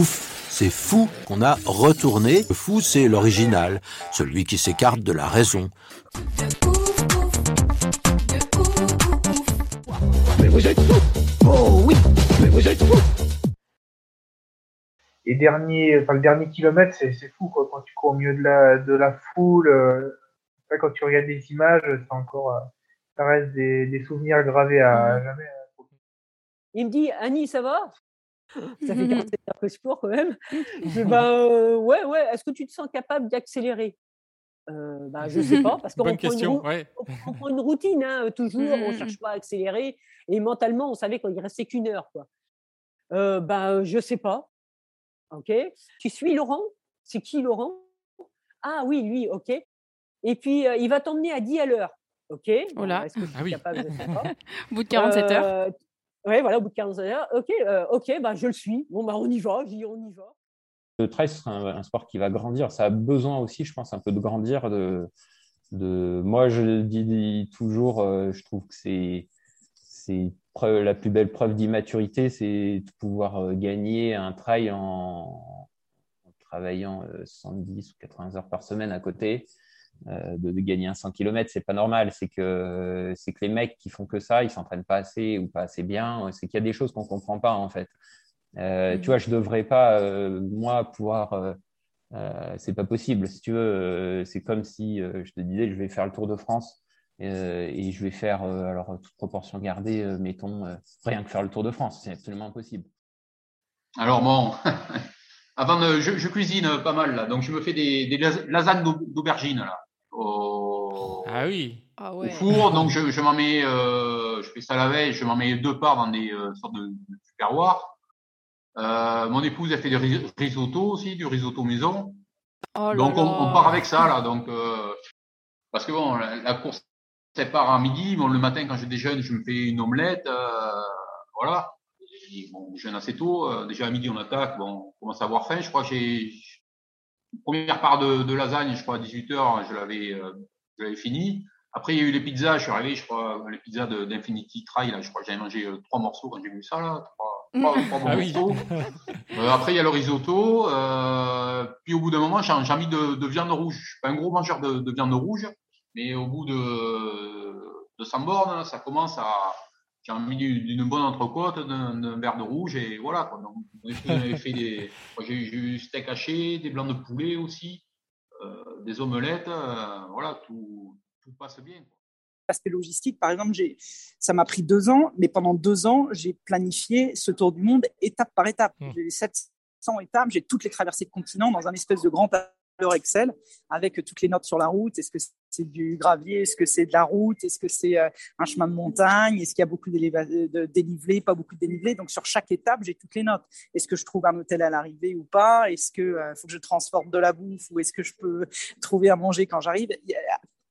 Ouf, c'est fou qu'on a retourné. Le fou, c'est l'original, celui qui s'écarte de la raison. Et dernier, enfin, le dernier kilomètre, c'est c'est fou quoi. Quand tu cours au milieu de la, de la foule, euh, quand tu regardes des images, c'est encore, euh, ça reste des, des souvenirs gravés à jamais. euh. Il me dit Annie, ça va? Ça fait 47 heures que je cours quand même. Je ben, euh, ouais, ouais, est-ce que tu te sens capable d'accélérer? Euh, ben, Je sais pas, parce qu'on prend, une question. rou- Ouais. on prend une routine, hein, toujours, on ne cherche pas à accélérer. Et mentalement, on savait qu'il restait qu'une heure. Quoi. Euh, ben, je sais pas. OK. Tu suis Laurent? C'est qui Laurent? Ah oui, lui, OK. Et puis, il va t'emmener à 10 à l'heure. OK. Oh là. Est-ce que je Ah suis oui. capable de faire ça? Au bout de 47 heures. Oui, voilà, au bout de 47 heures. OK, euh, ok, bah, je le suis. Bon, bah, on y va. Dis, on y va. Le trail, c'est un, sport qui va grandir. Ça a besoin aussi, je pense, un peu de grandir. De, de... Moi, je le dis, toujours, euh, je trouve que c'est c'est la plus belle preuve d'immaturité, c'est de pouvoir euh, gagner un trail en, en travaillant euh, 70 ou 80 heures par semaine à côté. Euh, de, de gagner un 100 km, c'est pas normal. C'est que, c'est que les mecs qui font que ça, ils s'entraînent pas assez ou pas assez bien. C'est qu'il y a des choses qu'on comprend pas, en fait. Euh, Tu vois, je devrais pas, euh, moi, pouvoir. Euh, c'est pas possible. Si tu veux, c'est comme si je te disais, je vais faire le Tour de France et je vais faire, alors toute proportion gardée, mettons, rien que faire le Tour de France. C'est absolument impossible. Alors bon, avant je, je cuisine pas mal là, donc je me fais des, des las- lasagnes d'au- d'aubergine là au, Ah oui. Ah au four. Donc je, je m'en mets, euh, je fais ça la veille, je m'en mets deux parts dans des euh, sortes de, de tupperwares. Euh, mon épouse elle fait des ris- risotto aussi, du risotto maison. Oh là donc on, là. on part avec ça là, donc euh, parce que bon, la, la course elle part à midi. Bon, le matin quand je déjeune, je me fais une omelette, euh, voilà. Et bon, on déjeune assez tôt. euh, déjà à midi on attaque. Bon, on commence à avoir faim. Je crois que j'ai première part de, de lasagne, je crois à 18 h je l'avais, euh, je l'avais fini. Après il y a eu les pizzas. Je suis arrivé, je crois, les pizzas de- d'Infinity Trail. Là, je crois que j'avais mangé euh, trois morceaux quand j'ai vu ça là, trois, trois, trois bons Ah morceaux. Euh, après, il y a le risotto. Euh, puis au bout d'un moment, j'ai j'ai envie de, de viande rouge. Je suis pas un gros mangeur de, de viande rouge, mais au bout de, de 100 bornes, ça commence à. J'ai envie d'une d'une bonne entrecôte, d'un verre de rouge, et voilà. Quoi. Donc, on avait fait- des. moi, J'ai j'ai eu steak haché, des blancs de poulet aussi, euh, des omelettes. euh, voilà, tout, tout passe bien. quoi. l'aspect logistique, par exemple, j'ai, ça m'a pris deux ans, mais pendant deux ans, j'ai planifié ce tour du monde étape par étape. Mm. J'ai les 700 étapes, j'ai toutes les traversées de continent dans un espèce de grand tableur Excel avec toutes les notes sur la route. Est-ce que c'est du gravier Est-ce que c'est de la route Est-ce que c'est euh, un chemin de montagne Est-ce qu'il y a beaucoup de dénivelé Pas beaucoup de dénivelé. Donc, sur chaque étape, j'ai toutes les notes. Est-ce que je trouve un hôtel à l'arrivée ou pas? Est-ce que euh, faut que je transporte de la bouffe ou est-ce que je peux trouver à manger quand j'arrive?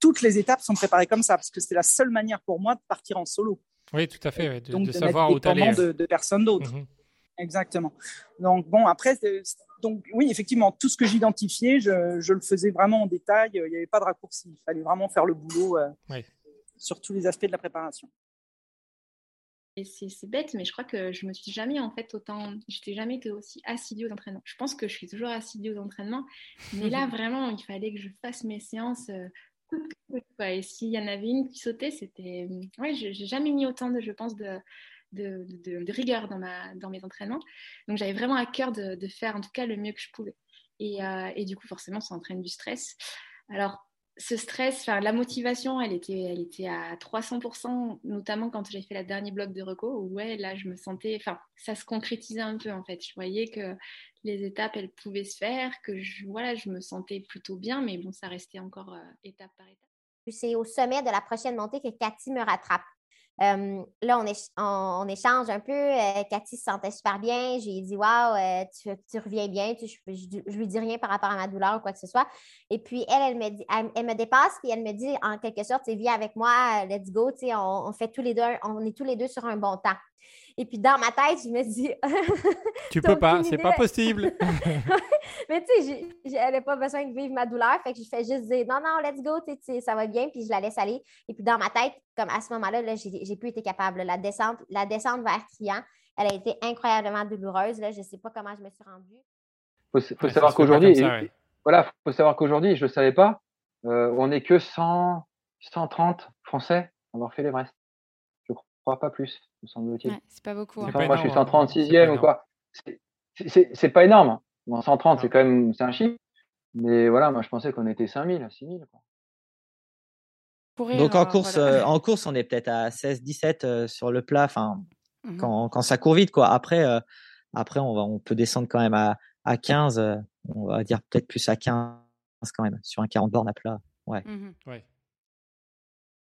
Toutes les étapes sont préparées comme ça parce que c'est la seule manière pour moi de partir en solo. Oui, tout à fait. ouais, De, donc de de savoir où dépendant de, de personne d'autre. Mhm. Exactement. Donc bon, après, donc oui, effectivement, tout ce que j'identifiais, je, je le faisais vraiment en détail. Il n'y avait pas de raccourci. Il fallait vraiment faire le boulot euh, Oui. sur tous les aspects de la préparation. Et c'est bête, mais je crois que je me suis jamais en fait autant, j'étais jamais été aussi assidue aux entraînements. Je pense que je suis toujours assidue aux entraînements, mais là vraiment, il fallait que je fasse mes séances. euh, quoi. Et s'il y en avait une qui sautait, c'était, ouais, je- j'ai jamais mis autant de, je pense, de, de, rigueur dans ma, dans mes entraînements. Donc j'avais vraiment à cœur de, faire en tout cas le mieux que je pouvais. Et, euh, et du coup, forcément, ça entraîne du stress. Alors ce stress, enfin la motivation, elle était, elle était à 300%, notamment quand j'ai fait la dernière bloc de reco, où ouais, là je me sentais, enfin ça se concrétisait un peu en fait. Je voyais que les étapes, elles pouvaient se faire, que je, voilà, je me sentais plutôt bien, mais bon, ça restait encore euh, étape par étape. C'est au sommet de la prochaine montée que Cathy me rattrape. Là, on, échange un peu. Cathy se sentait super bien. J'ai dit Waouh, tu, reviens bien. je, ne lui dis rien par rapport à ma douleur ou quoi que ce soit. Et puis, elle, elle me, dit, elle, me dépasse puis elle me dit en quelque sorte Viens avec moi, let's go. On, on, fait tous les deux, on est tous les deux sur un bon temps. Et puis dans ma tête, je me dis. tu peux pas, c'est pas possible. mais tu sais, j'avais pas besoin de vivre ma douleur. Fait que je fais juste dire non, non, let's go, ça va bien. Puis je la laisse aller. Et puis dans ma tête, comme à ce moment-là, -là, j'ai plus été capable. La descente, la descente vers Trian, elle a été incroyablement douloureuse. Là. Je sais pas comment je me suis rendue. Il faut, savoir qu'aujourd'hui, voilà, faut savoir qu'aujourd'hui, je ne savais pas, euh, on n'est que 100, 130 Français à avoir fait l'Everest pas plus, me semble-t-il. c'est pas beaucoup. Hein. moi, je suis 136e ou quoi. C'est pas énorme. Bon, 130, c'est quand même c'est un chiffre. Mais voilà, moi, je pensais qu'on était 5000, 6000. Donc en course, euh, en course, on est peut-être à 16, 17 euh, sur le plat. Enfin, mmh quand, quand, ça court vite, quoi. Après, euh, après, on va, on peut descendre quand même à, à 15. on va dire peut-être plus à 15 quand même sur un 40 bornes à plat. Ouais. Mmh ouais.